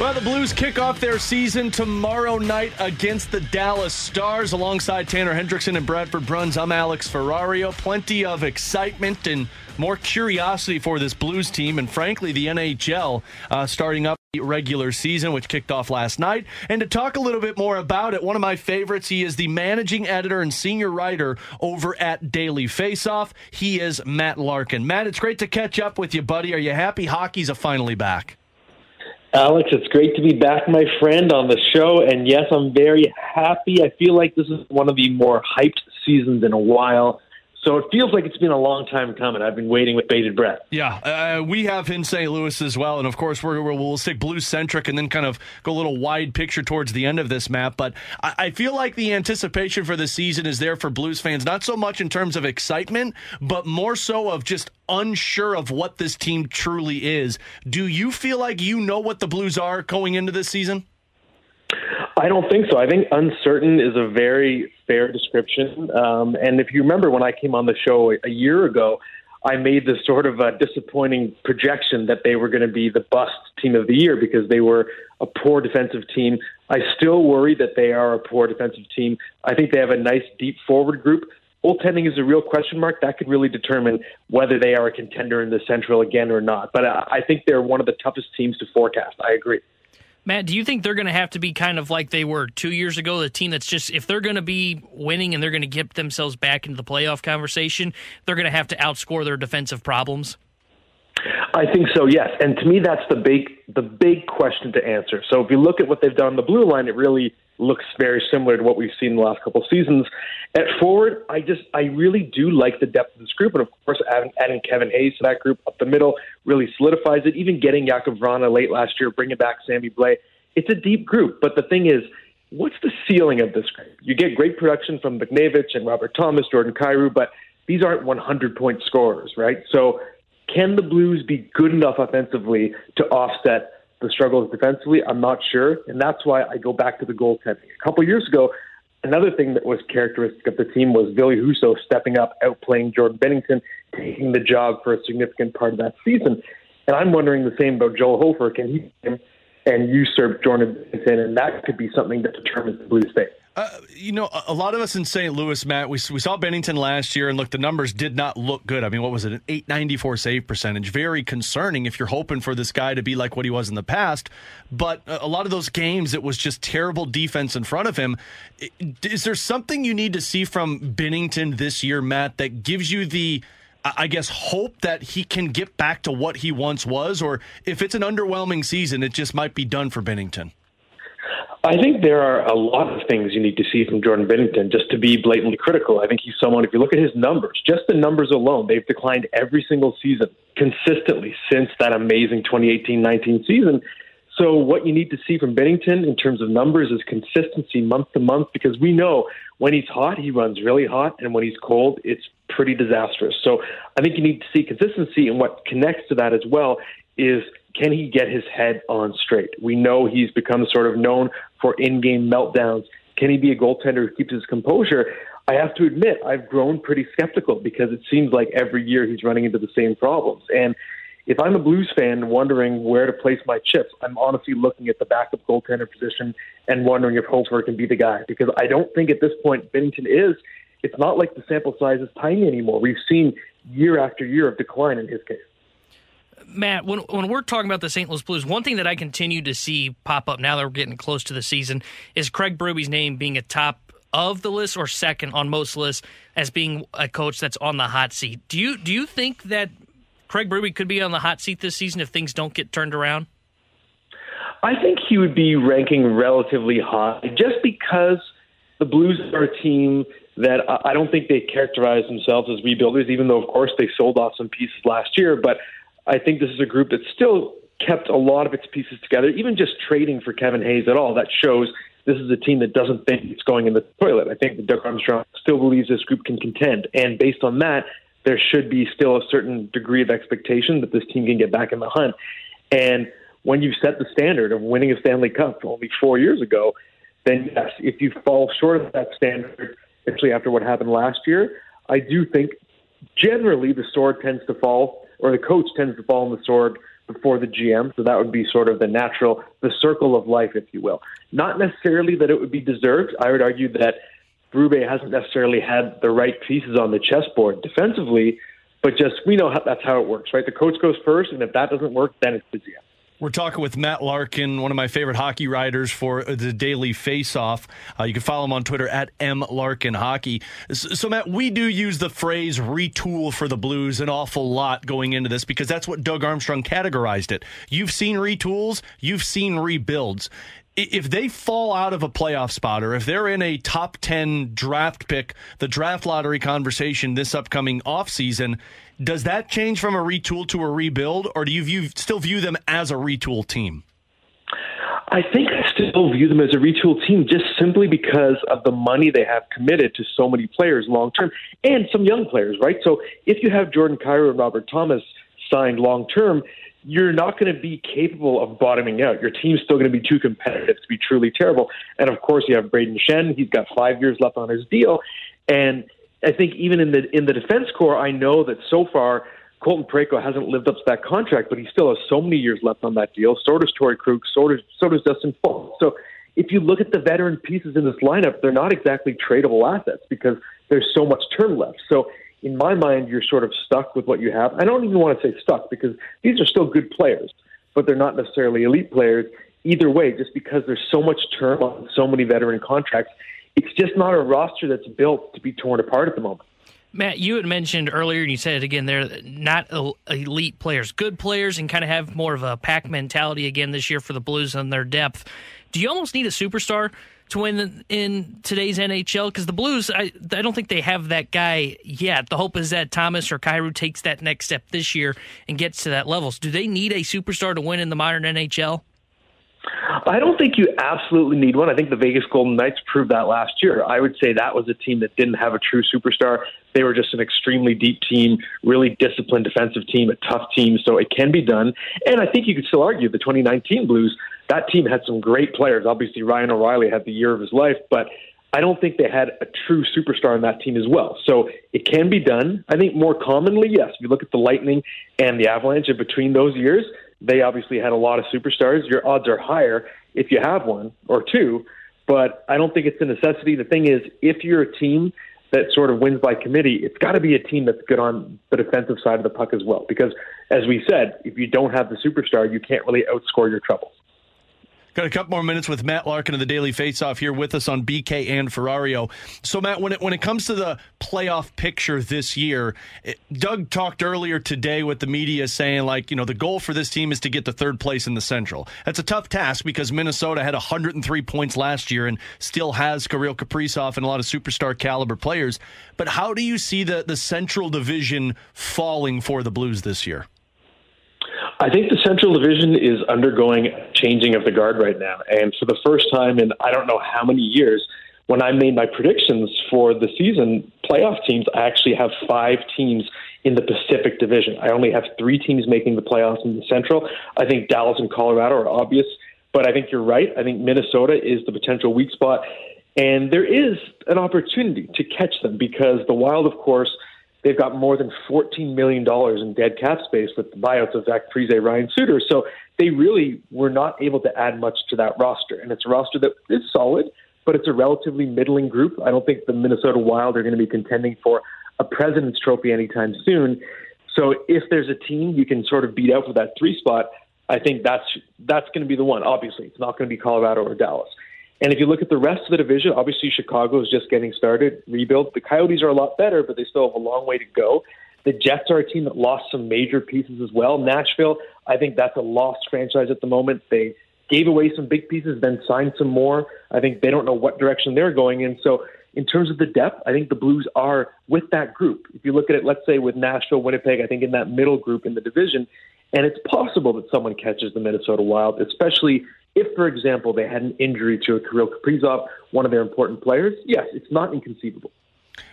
Well, the Blues kick off their season tomorrow night against the Dallas Stars. Alongside Tanner Hendrickson and Bradford Bruns, I'm Alex Ferrario. Plenty of excitement and more curiosity for this Blues team, and frankly, the NHL uh, starting up the regular season, which kicked off last night. And to talk a little bit more about it, one of my favorites, he is the managing editor and senior writer over at Daily Faceoff. He is Matt Larkin. Matt, it's great to catch up with you, buddy. Are you happy hockey's finally back? Alex, it's great to be back, my friend, on the show. And yes, I'm very happy. I feel like this is one of the more hyped seasons in a while. So it feels like it's been a long time coming. I've been waiting with bated breath. Yeah, uh, we have in St. Louis as well, and of course we will stick blue centric and then kind of go a little wide picture towards the end of this map. But I, I feel like the anticipation for the season is there for Blues fans, not so much in terms of excitement, but more so of just unsure of what this team truly is. Do you feel like you know what the Blues are going into this season? I don't think so. I think uncertain is a very fair description. Um, and if you remember when I came on the show a, year ago, I made this sort of a disappointing projection that they were going to be the bust team of the year because they were a poor defensive team. I still worry that they are a poor defensive team. I think they have a nice deep forward group. Goaltending is a real question mark. That could really determine whether they are a contender in the Central again or not. But I think they're one of the toughest teams to forecast. I agree. Matt, do you think they're going to have to be kind of like they were two years ago? The team that's just, if they're going to be winning and they're going to get themselves back into the playoff conversation, they're going to have to outscore their defensive problems? I think so, yes. And to me, that's the big the big question to answer. So if you look at what they've done on the blue line, it really looks very similar to what we've seen the last couple of seasons. At forward, I just I really do like the depth of this group, and of course, adding, adding Kevin Hayes to that group up the middle really solidifies it. Even getting Jakub Vrana late last year, bringing back Sammy Blais, it's a deep group. But the thing is, what's the ceiling of this group? You get great production from Buchnevich and Robert Thomas, Jordan Kyrou, but these aren't 100 point scorers, right? So can the Blues be good enough offensively to offset the struggles defensively? I'm not sure. And that's why I go back to the goaltending. A couple years ago, another thing that was characteristic of the team was Ville Husso stepping up, outplaying Jordan Binnington, taking the job for a significant part of that season. And I'm wondering the same about Joel Hofer. Can he and usurp Jordan Binnington? And that could be something that determines the Blues' fate. Uh, you know, a lot of us in St. Louis, Matt, we, we saw Binnington last year, and look, the numbers did not look good. I mean, what was it, an 894 save percentage? Very concerning if you're hoping for this guy to be like what he was in the past. But a lot of those games, it was just terrible defense in front of him. Is there something you need to see from Binnington this year, Matt, that gives you the I guess, hope that he can get back to what he once was? Or if it's an underwhelming season, it just might be done for Binnington? I think there are a lot of things you need to see from Jordan Binnington just to be blatantly critical. I think he's someone, if you look at his numbers, just the numbers alone, they've declined every single season consistently since that amazing 2018 19 season. So, what you need to see from Binnington in terms of numbers is consistency month to month because we know when he's hot, he runs really hot, and when he's cold, it's pretty disastrous. So, I think you need to see consistency, and what connects to that as well is can he get his head on straight? We know he's become sort of known for in game meltdowns. Can he be a goaltender who keeps his composure? I have to admit, I've grown pretty skeptical because it seems like every year he's running into the same problems. And if I'm a Blues fan wondering where to place my chips, I'm honestly looking at the backup goaltender position and wondering if Hofer can be the guy because I don't think at this point Binnington is. It's not like the sample size is tiny anymore. We've seen year after year of decline in his case. Matt, when when we're talking about the St. Louis Blues, one thing that I continue to see pop up now that we're getting close to the season is Craig Berube's name being a top of the list or second on most lists as being a coach that's on the hot seat. Do you do you think that Craig Berube could be on the hot seat this season if things don't get turned around? I think he would be ranking relatively high just because the Blues are a team that I don't think they characterize themselves as rebuilders, even though, of course, they sold off some pieces last year. But I think this is a group that still kept a lot of its pieces together. Even just trading for Kevin Hayes at all, that shows this is a team that doesn't think it's going in the toilet. I think that Doug Armstrong still believes this group can contend. And based on that, there should be still a certain degree of expectation that this team can get back in the hunt. And when you set the standard of winning a Stanley Cup only four years ago, then yes, if you fall short of that standard, especially after what happened last year, I do think generally the sword tends to fall, or the coach tends to fall on the sword before the GM. So that would be sort of the natural, the circle of life, if you will. Not necessarily that it would be deserved. I would argue that Berube hasn't necessarily had the right pieces on the chessboard defensively, but just we know how, that's how it works, right? The coach goes first, and if that doesn't work, then it's the GM. We're talking with Matt Larkin, one of my favorite hockey writers for the Daily Faceoff. Uh, you can follow him on Twitter at M Larkin Hockey. So, Matt, we do use the phrase retool for the Blues an awful lot going into this because that's what Doug Armstrong categorized it. You've seen retools, you've seen rebuilds if they fall out of a playoff spot or if they're in a top 10 draft pick, the draft lottery conversation this upcoming offseason, does that change from a retool to a rebuild, or do you view, still view them as a retool team? I think I still view them as a retool team just simply because of the money they have committed to so many players long term and some young players, right? So if you have Jordan Kyrou and Robert Thomas signed long term, you're not going to be capable of bottoming out. Your team's still going to be too competitive to be truly terrible. And of course, you have Brayden Schenn. He's got five years left on his deal. And I think even in the in the defense corps, I know that so far Colton Parayko hasn't lived up to that contract, but he still has so many years left on that deal. So does Torey Krug. So does so does Justin Faulk. So if you look at the veteran pieces in this lineup, they're not exactly tradable assets because there's so much term left. So in my mind, you're sort of stuck with what you have. I don't even want to say stuck because these are still good players, but they're not necessarily elite players. Either way, just because there's so much term on so many veteran contracts, it's just not a roster that's built to be torn apart at the moment. Matt, you had mentioned earlier, and you said it again, they're not elite players, good players, and kind of have more of a pack mentality again this year for the Blues and their depth. Do you almost need a superstar to win in today's NHL? Because the Blues, I, I don't think they have that guy yet. The hope is that Thomas or Kyrou takes that next step this year and gets to that level. So do they need a superstar to win in the modern NHL? I don't think you absolutely need one. I think the Vegas Golden Knights proved that last year. I would say that was a team that didn't have a true superstar. They were just an extremely deep team, really disciplined defensive team, a tough team. So it can be done. And I think you could still argue the 2019 Blues, that team had some great players. Obviously, Ryan O'Reilly had the year of his life, but I don't think they had a true superstar on that team as well. So it can be done. I think more commonly, yes. If you look at the Lightning and the Avalanche in between those years, they obviously had a lot of superstars. Your odds are higher if you have one or two, but I don't think it's a necessity. The thing is, if you're a team that sort of wins by committee, it's got to be a team that's good on the defensive side of the puck as well. Because, as we said, if you don't have the superstar, you can't really outscore your troubles. Got a couple more minutes with Matt Larkin of the Daily Faceoff here with us on BK and Ferrario. So, Matt, when it when it comes to the playoff picture this year, it, Doug talked earlier today with the media saying like, you know, the goal for this team is to get to third place in the Central. That's a tough task because Minnesota had 103 points last year and still has Kirill Kaprizov and a lot of superstar caliber players. But how do you see the the Central Division falling for the Blues this year? I think the Central Division is undergoing changing of the guard right now. And for the first time in I don't know how many years, when I made my predictions for the season playoff teams, I actually have five teams in the Pacific Division. I only have three teams making the playoffs in the Central. I think Dallas and Colorado are obvious, but I think you're right. I think Minnesota is the potential weak spot. And there is an opportunity to catch them because the Wild, of course, They've got more than $14 million in dead cap space with the buyouts of Zach Parise, Ryan Suter. So they really were not able to add much to that roster. And it's a roster that is solid, but it's a relatively middling group. I don't think the Minnesota Wild are going to be contending for a President's Trophy anytime soon. So if there's a team you can sort of beat out for that three spot, I think that's that's going to be the one. Obviously, it's not going to be Colorado or Dallas. And if you look at the rest of the division, obviously Chicago is just getting started, rebuild. The Coyotes are a lot better, but they still have a long way to go. The Jets are a team that lost some major pieces as well. Nashville, I think that's a lost franchise at the moment. They gave away some big pieces, then signed some more. I think they don't know what direction they're going in. So, in terms of the depth, I think the Blues are with that group. If you look at it, let's say with Nashville, Winnipeg, I think in that middle group in the division, and it's possible that someone catches the Minnesota Wild, especially if, for example, they had an injury to a Kirill Kaprizov, one of their important players, yes, it's not inconceivable.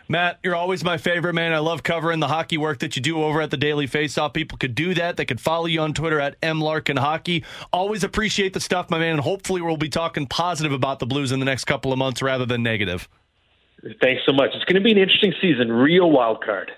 Matt, you're always my favorite, man. I love covering the hockey work that you do over at the Daily Faceoff. People could do that. They could follow you on Twitter at mlarkinhockey. Always appreciate the stuff, my man, and hopefully we'll be talking positive about the Blues in the next couple of months rather than negative. Thanks so much. It's going to be an interesting season, real wild card.